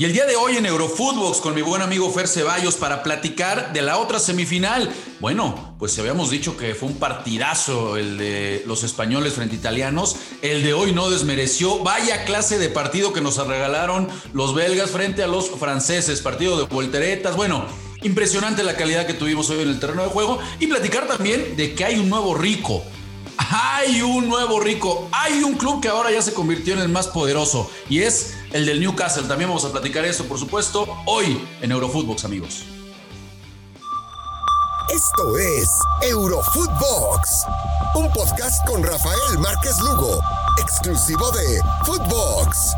Y el día de hoy en Eurofootbox con mi buen amigo Fer Ceballos para platicar de la otra semifinal. Bueno, pues habíamos dicho que fue un partidazo el de los españoles frente a italianos. El de hoy no desmereció. Vaya clase de partido que nos regalaron los belgas frente a los franceses. Partido de volteretas. Bueno, impresionante la calidad que tuvimos hoy en el terreno de juego. Y platicar también de que hay un nuevo rico hay un nuevo rico, hay un club que ahora ya se convirtió en el más poderoso y es el del Newcastle. También vamos a platicar esto, por supuesto, hoy en Eurofootbox, amigos. Esto es Eurofootbox, un podcast con Rafael Márquez Lugo, exclusivo de Footbox.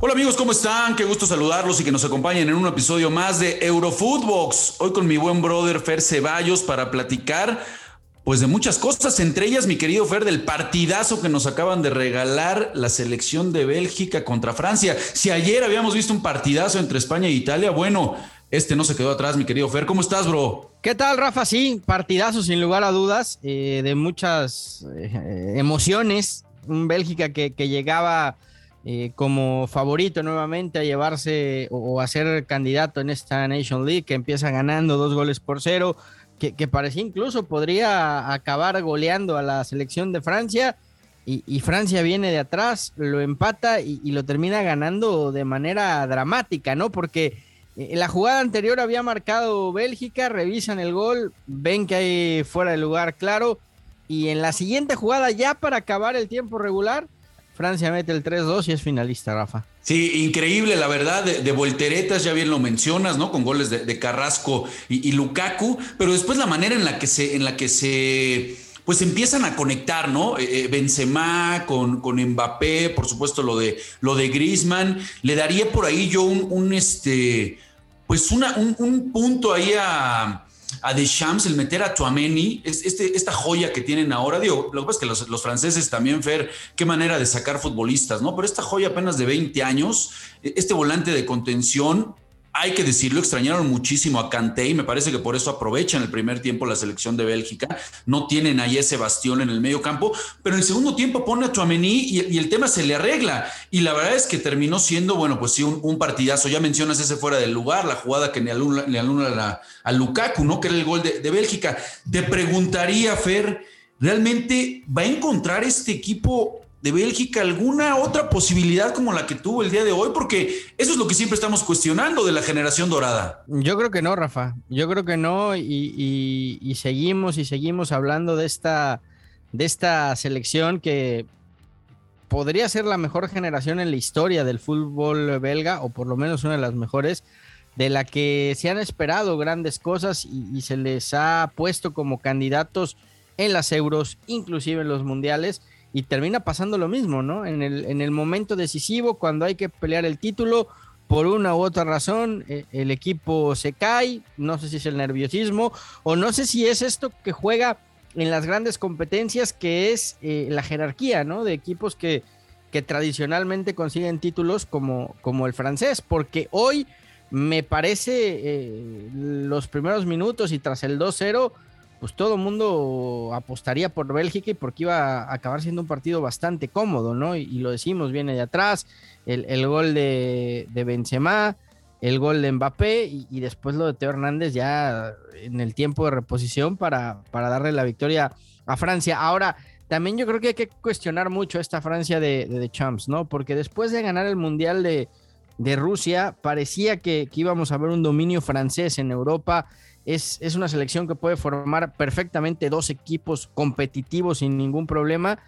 Hola amigos, ¿cómo están? Qué gusto saludarlos y que nos acompañen en un episodio más de Eurofootbox. Hoy con mi buen brother Fer Ceballos para platicar pues de muchas cosas, entre ellas, mi querido Fer, del partidazo que nos acaban de regalar la selección de Bélgica contra Francia. Si ayer habíamos visto un partidazo entre España e Italia, bueno, este no se quedó atrás, mi querido Fer. ¿Cómo estás, bro? ¿Qué tal, Rafa? Sí, partidazo sin lugar a dudas, eh, de muchas eh, emociones. Un Bélgica que, llegaba eh, como favorito nuevamente a llevarse o, a ser candidato en esta Nation League, que empieza ganando dos goles por cero que, parecía incluso podría acabar goleando a la selección de Francia. Y, Francia viene de atrás, lo empata y, lo termina ganando de manera dramática, ¿no? Porque en la jugada anterior había marcado Bélgica, revisan el gol, ven que hay fuera de lugar claro. Y en la siguiente jugada, ya para acabar el tiempo regular, Francia mete el 3-2 y es finalista, Rafa. Sí, increíble, la verdad, de, volteretas, ya bien lo mencionas, ¿no? Con goles de, Carrasco y, Lukaku, pero después la manera en la que se, en la que se pues empiezan a conectar, ¿no? Eh, eh, Benzema con, con Mbappé, por supuesto lo de, lo de Griezmann, le daría por ahí yo un, este, pues una, un punto ahí a, a Deschamps, el meter a Tuameni, este, esta joya que tienen ahora, digo, lo que pasa es que los, franceses también, Fer, qué manera de sacar futbolistas, ¿no? Pero esta joya apenas de 20 años, este volante de contención, hay que decirlo, extrañaron muchísimo a Kanté y me parece que por eso aprovechan el primer tiempo la selección de Bélgica. No tienen ahí ese bastión en el medio campo, pero en el segundo tiempo pone a Tuamení y, el tema se le arregla. Y la verdad es que terminó siendo, bueno, pues sí, un, partidazo. Ya mencionas ese fuera del lugar, la jugada que le aluna, a, Lukaku, ¿no? Que era el gol de Bélgica. Te preguntaría, Fer, ¿realmente va a encontrar este equipo de Bélgica alguna otra posibilidad como la que tuvo el día de hoy? Porque eso es lo que siempre estamos cuestionando de la generación dorada. Yo creo que no, Rafa. Yo creo que no. Y, seguimos y seguimos hablando de esta, de esta selección que podría ser la mejor generación en la historia del fútbol belga, o por lo menos una de las mejores, de la que se han esperado grandes cosas y se les ha puesto como candidatos en las euros, inclusive en los mundiales y termina pasando lo mismo, ¿no? En el, en el momento decisivo, cuando hay que pelear el título, por una u otra razón, eh, el equipo se cae, no sé si es el nerviosismo o no sé si es esto que juega en las grandes competencias, que es eh, la jerarquía, ¿no? De equipos que, que tradicionalmente consiguen títulos como, como el francés, porque hoy me parece eh, los primeros minutos y tras el 2-0, pues todo el mundo apostaría por Bélgica y porque iba a acabar siendo un partido bastante cómodo, ¿no? Y, lo decimos, viene de atrás, el, gol de, Benzema, el gol de Mbappé y, después lo de Teo Hernández ya en el tiempo de reposición para, para darle la victoria a Francia. Ahora, también yo creo que hay que cuestionar mucho esta Francia de, de, Champs, ¿no? Porque después de ganar el Mundial de, Rusia, parecía que, que íbamos a ver un dominio francés en Europa. Es, una selección que puede formar perfectamente dos equipos competitivos sin ningún problema.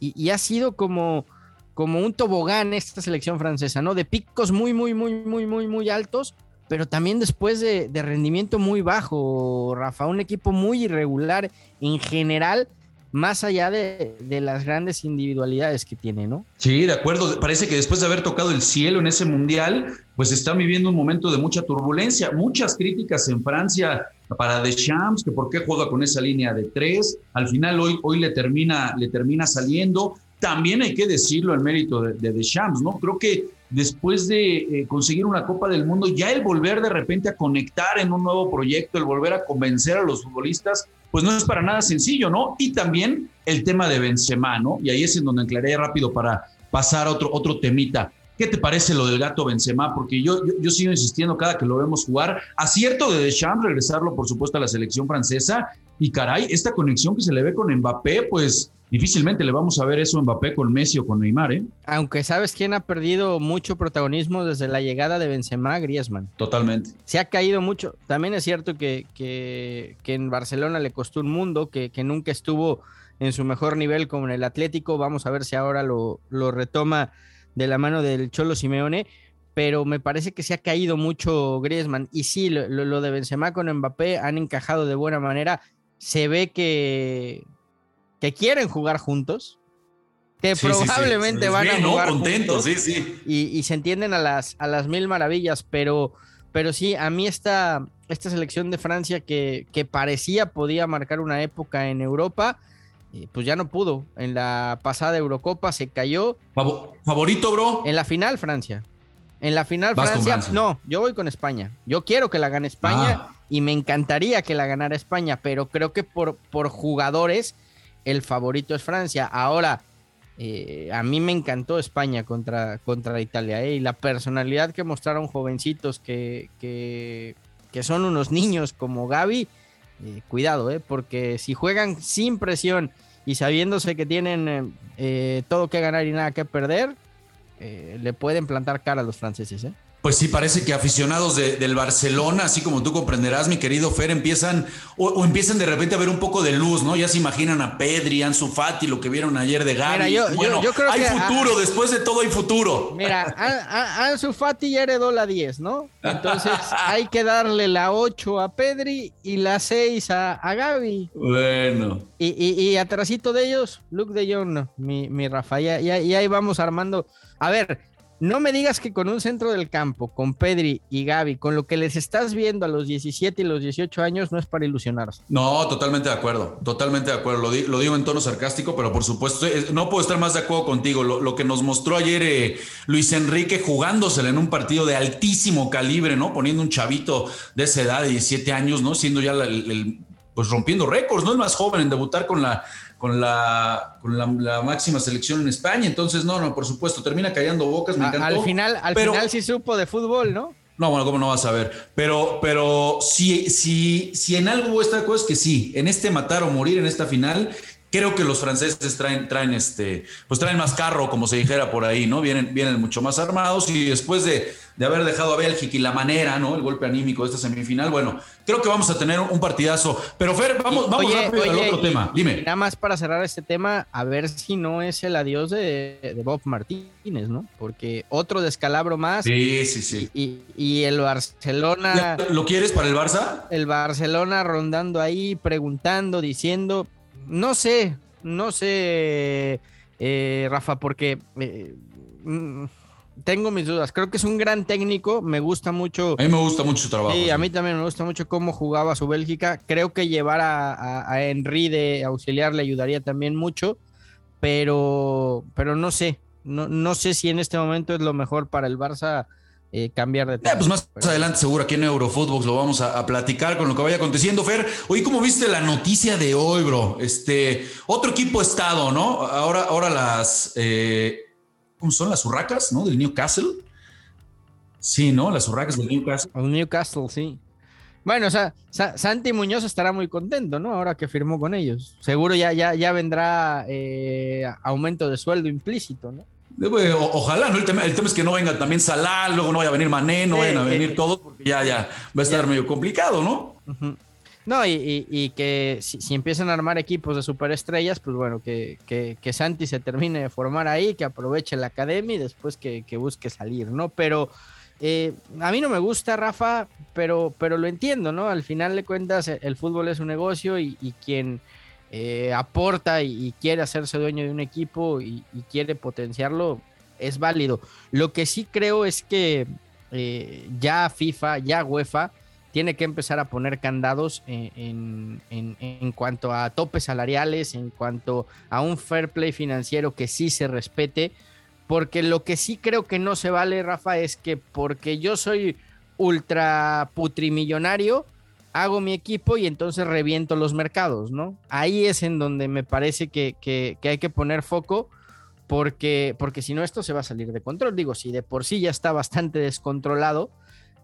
Y, ha sido como, como un tobogán esta selección francesa, ¿no? De picos muy, muy, muy, muy, muy, muy altos, pero también después de, de rendimiento muy bajo, Rafa, un equipo muy irregular en general más allá de, las grandes individualidades que tiene, ¿no? Sí, de acuerdo. Parece que después de haber tocado el cielo en ese mundial, pues está viviendo un momento de mucha turbulencia. Muchas críticas en Francia para Deschamps, que por qué juega con esa línea de tres. Al final hoy, hoy le, termina, le termina saliendo. También hay que decirlo el mérito de, de Deschamps, ¿no? Creo que después de eh, conseguir una Copa del Mundo, ya el volver de repente a conectar en un nuevo proyecto, el volver a convencer a los futbolistas, pues no es para nada sencillo, ¿no? Y también el tema de Benzema, ¿no? Y ahí es en donde aclaré rápido para pasar a otro, otro temita. ¿Qué te parece lo del gato Benzema? Porque yo, yo, sigo insistiendo cada que lo vemos jugar. Acierto de Deschamps regresarlo, por supuesto, a la selección francesa. Y caray, esta conexión que se le ve con Mbappé, pues difícilmente le vamos a ver eso a Mbappé con Messi o con Neymar, ¿eh? Aunque sabes quién ha perdido mucho protagonismo desde la llegada de Benzema, Griezmann. Totalmente. Se ha caído mucho. También es cierto que, que, en Barcelona le costó un mundo, que, que, nunca estuvo en su mejor nivel como en el Atlético. Vamos a ver si ahora lo, lo retoma de la mano del Cholo Simeone, pero me parece que se ha caído mucho Griezmann. Y sí, lo, de Benzema con Mbappé han encajado de buena manera. Se ve que, que quieren jugar juntos, que probablemente van a jugar contentos, sí, sí. Y, se entienden a las, a las mil maravillas, pero, pero sí, a mí esta, esta selección de Francia que, que parecía podía marcar una época en Europa, pues ya no pudo. En la pasada Eurocopa se cayó. ¿Favorito, bro? En la final, Francia. En la final, Francia, No, yo voy con España. Yo quiero que la gane España ah. y me encantaría que la ganara España, pero creo que por, por jugadores el favorito es Francia. Ahora, eh, a mí me encantó España contra, contra Italia ¿eh? y la personalidad que mostraron jovencitos que, que, que son unos niños como Gaby eh, cuidado, eh, porque si juegan sin presión y sabiéndose que tienen eh, todo que ganar y nada que perder, le pueden plantar cara a los franceses. ¿eh? Pues sí, parece que aficionados del Barcelona, así como tú comprenderás, mi querido Fer, empiezan o, empiezan de repente a ver un poco de luz, ¿no? Ya se imaginan a Pedri, Ansu Fati, lo que vieron ayer de Gaby. bueno, yo, creo hay futuro, después de todo hay futuro. Mira, Ansu Fati ya heredó la 10, ¿no? Entonces hay que darle la 8 a Pedri y la 6 a, a Gaby. Bueno. Y, y, y atrasito de ellos, Luke de Jong, mi, mi Rafa, y ahí vamos armando. A ver, no me digas que con un centro del campo, con Pedri y Gaby, con lo que les estás viendo a los 17 y los 18 años, no es para ilusionarse. No, totalmente de acuerdo, totalmente de acuerdo. Lo, digo en tono sarcástico, pero por supuesto, no puedo estar más de acuerdo contigo. Lo, que nos mostró ayer eh, Luis Enrique jugándosela en un partido de altísimo calibre, ¿no? Poniendo un chavito de esa edad de 17 años, ¿no? Siendo ya el, pues rompiendo récords, ¿no? Es más joven en debutar con la con la, con la, máxima selección en España. Entonces, no, no, por supuesto, termina callando bocas, me encantó. Al final, al final sí supo de fútbol, ¿no? No, bueno, ¿cómo no vas a ver? Pero, pero si, si, si en algo esta cosa es que sí, en este matar o morir en esta final, creo que los franceses traen, traen este, pues traen más carro, como se dijera por ahí, ¿no? Vienen, vienen mucho más armados y después de, de haber dejado a Bélgica y la manera, ¿no? El golpe anímico de esta semifinal, bueno, creo que vamos a tener un partidazo. Pero Fer, vamos, vamos rápido al otro tema. Dime. Nada más para cerrar este tema, a ver si no es el adiós de, Bob Martínez, ¿no? Porque otro descalabro más. Sí, sí, sí. Y, y el Barcelona. ¿Lo quieres para el Barça? El Barcelona rondando ahí, preguntando, diciendo no sé, no sé, eh, Rafa, porque eh, mm, tengo mis dudas. Creo que es un gran técnico, me gusta mucho. A mí me gusta mucho su trabajo. Sí, a mí también me gusta mucho cómo jugaba su Bélgica. Creo que llevar a, a, Henry de auxiliar le ayudaría también mucho, pero, pero no sé. No, no sé si en este momento es lo mejor para el Barça eh, cambiar de eh, pues más adelante seguro aquí en Eurofootbox lo vamos a, platicar con lo que vaya aconteciendo, Fer. Oye, ¿cómo viste la noticia de hoy, bro? Este, otro equipo estado, ¿no? Ahora, ahora las, eh, ¿cómo son? Las urracas, ¿no? Del Newcastle. Sí, ¿no? Las urracas del Newcastle. El Newcastle, sí. Bueno, o sea, Santi Muñoz estará muy contento, ¿no? Ahora que firmó con ellos. Seguro ya, ya, ya vendrá aumento de sueldo implícito, ¿no? Ojalá, ¿no? El tema, es que no venga también Salah, luego no vaya a venir Mané, no vayan a venir todos, porque ya, ya va a estar medio complicado, ¿no? No, y, que si, empiezan a armar equipos de superestrellas, pues bueno, que, que, Santi se termine de formar ahí, que aproveche la academia y después que, busque salir, ¿no? Pero eh, a mí no me gusta, Rafa, pero, pero lo entiendo, ¿no? Al final de cuentas, el fútbol es un negocio y, y quien eh, aporta y, quiere hacerse dueño de un equipo y, quiere potenciarlo, es válido. Lo que sí creo es que eh, ya FIFA, ya UEFA, tiene que empezar a poner candados en, en, cuanto a topes salariales, en cuanto a un fair play financiero que sí se respete, porque lo que sí creo que no se vale, Rafa, es que porque yo soy ultra putrimillonario, hago mi equipo y entonces reviento los mercados, ¿no? Ahí es en donde me parece que, hay que poner foco porque, porque si no esto se va a salir de control. Digo, si de por sí ya está bastante descontrolado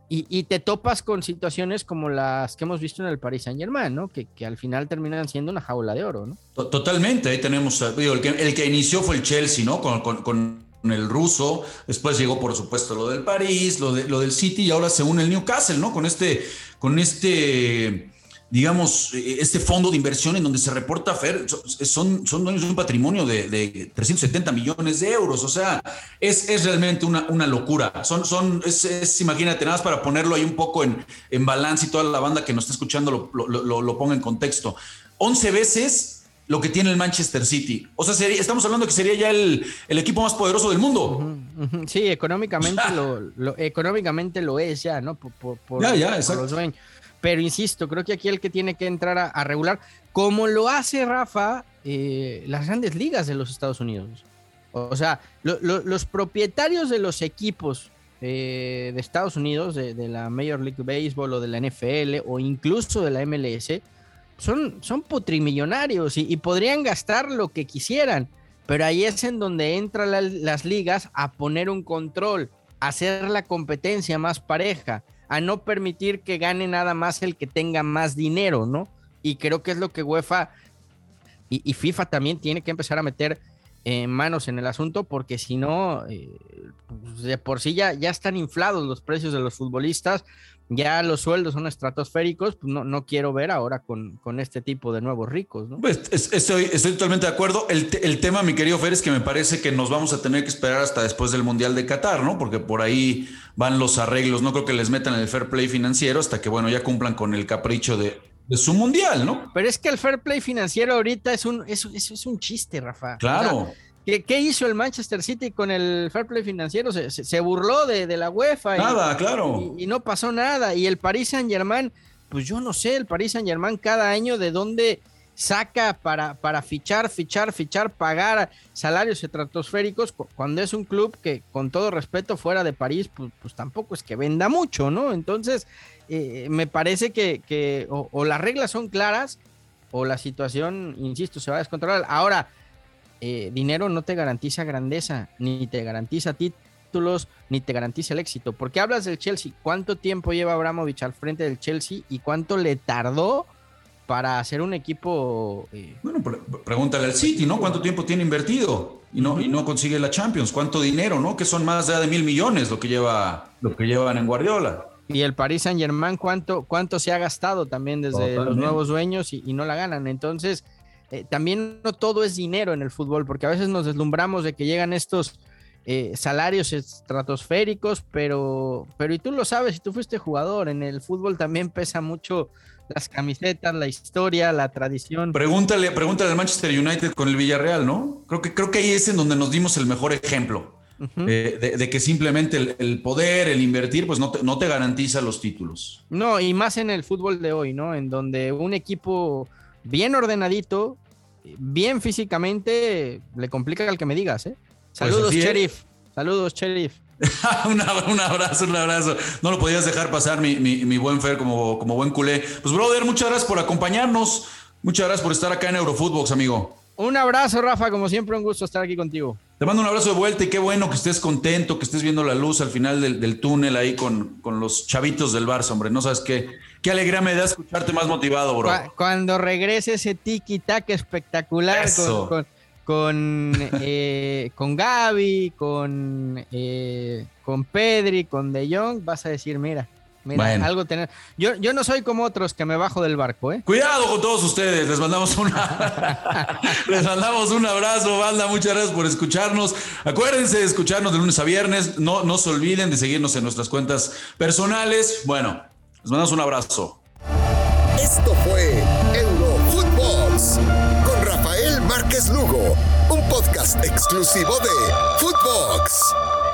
y, te topas con situaciones como las que hemos visto en el Paris Saint Germain, ¿no? Que, que al final terminan siendo una jaula de oro, ¿no? Totalmente, ahí tenemos, digo, el, que, el que inició fue el Chelsea, ¿no? Con el ruso, después llegó por supuesto lo del París, lo, de, lo del City y ahora se une el Newcastle, ¿no? Con este, con este digamos, eh, este fondo de inversión en donde se reporta Fer, son, son dueños de un patrimonio de, de 370 millones de euros. O sea, es, es realmente una, una, locura. Son, son, es, imagínate, nada más para ponerlo ahí un poco en, en balance y toda la banda que nos está escuchando lo, lo, lo, ponga en contexto. 11 veces lo que tiene el Manchester City. O sea, estamos hablando que sería ya el, el, equipo más poderoso del mundo. Sí, económicamente, lo, económicamente lo es ya, ¿no? Por, por, ya, ya, exacto. los dueños. Pero insisto, creo que aquí el que tiene que entrar a, regular, como lo hace Rafa, eh, las grandes ligas de los Estados Unidos. O sea, los propietarios de los equipos eh, de Estados Unidos, de, la Major League Baseball o de la NFL o incluso de la MLS, son, son putrimillonarios y, podrían gastar lo que quisieran. Pero ahí es en donde entran las ligas a poner un control, a hacer la competencia más pareja a no permitir que gane nada más el que tenga más dinero, ¿no? Y creo que es lo que UEFA y, FIFA también tiene que empezar a meter eh, manos en el asunto, porque si no, eh, pues, de por sí ya, ya están inflados los precios de los futbolistas, ya los sueldos son estratosféricos, pues no, no quiero ver ahora con, con este tipo de nuevos ricos. ¿no? Pues estoy, estoy totalmente de acuerdo. El, el, tema, mi querido Fer, es que me parece que nos vamos a tener que esperar hasta después del Mundial de Qatar, ¿no? Porque por ahí van los arreglos. No creo que les metan el fair play financiero hasta que, bueno, ya cumplan con el capricho de, de su mundial, ¿no? Pero es que el fair play financiero ahorita es un, es, es, un chiste, Rafa. Claro. ¿Qué, hizo el Manchester City con el fair play financiero? Se, burló de, la UEFA. Nada, claro. Y, no pasó nada. Y el Paris Saint Germain, pues yo no sé, el Paris Saint Germain cada año de dónde saca para, para fichar, fichar, fichar, pagar salarios estratosféricos, cuando es un club que, con todo respeto, fuera de París, pues, pues tampoco es que venda mucho, ¿no? Entonces, eh, me parece que, o las reglas son claras o la situación, insisto, se va a descontrolar. Ahora, eh, dinero no te garantiza grandeza, ni te garantiza títulos, ni te garantiza el éxito. Porque hablas del Chelsea, ¿cuánto tiempo lleva Abramovich al frente del Chelsea y cuánto le tardó para hacer un equipo? Eh? Bueno, pregúntale al City, ¿no? ¿Cuánto tiempo tiene invertido? Y no, y no consigue la Champions. ¿Cuánto dinero, no? Que son más de mil millones lo que lleva, lo que llevan en Guardiola. Y el Paris Saint Germain, ¿cuánto, cuánto se ha gastado también desde los nuevos dueños y, y, no la ganan? Entonces, eh, también no todo es dinero en el fútbol, porque a veces nos deslumbramos de que llegan estos eh, salarios estratosféricos, pero, pero y tú lo sabes, si tú fuiste jugador, en el fútbol también pesa mucho las camisetas, la historia, la tradición. Pregúntale, pregúntale al Manchester United con el Villarreal, ¿no? Creo que, creo que ahí es en donde nos dimos el mejor ejemplo. Eh, de, que simplemente el, poder, el invertir, pues no te, no te garantiza los títulos. No, y más en el fútbol de hoy, ¿no? En donde un equipo bien ordenadito bien físicamente, le complica al que me digas, ¿eh? Pues Saludos, Sheriff. Saludos, Sheriff. un, abrazo, un abrazo. No lo podías dejar pasar, mi, buen Fer, como, como buen culé. Pues, brother, muchas gracias por acompañarnos. Muchas gracias por estar acá en Eurofootbox, amigo. Un abrazo, Rafa. Como siempre, un gusto estar aquí contigo. Te mando un abrazo de vuelta y qué bueno que estés contento, que estés viendo la luz al final del, túnel ahí con, con, los chavitos del Barça, hombre. No sabes qué, qué alegría me da escucharte más motivado, bro. Cuando regrese ese tiki-tac espectacular con, con, eh, con, Gaby, con, eh, con Pedri, con De Jong, vas a decir, mira, Mira, algo tener. Yo, yo no soy como otros que me bajo del barco, ¿eh? Cuidado con todos ustedes. Les mandamos una. les mandamos un abrazo, banda. Muchas gracias por escucharnos. Acuérdense de escucharnos de lunes a viernes. No, no se olviden de seguirnos en nuestras cuentas personales. Bueno, les mandamos un abrazo. Esto fue Eurofootbox con Rafael Márquez Lugo, un podcast exclusivo de Footbox.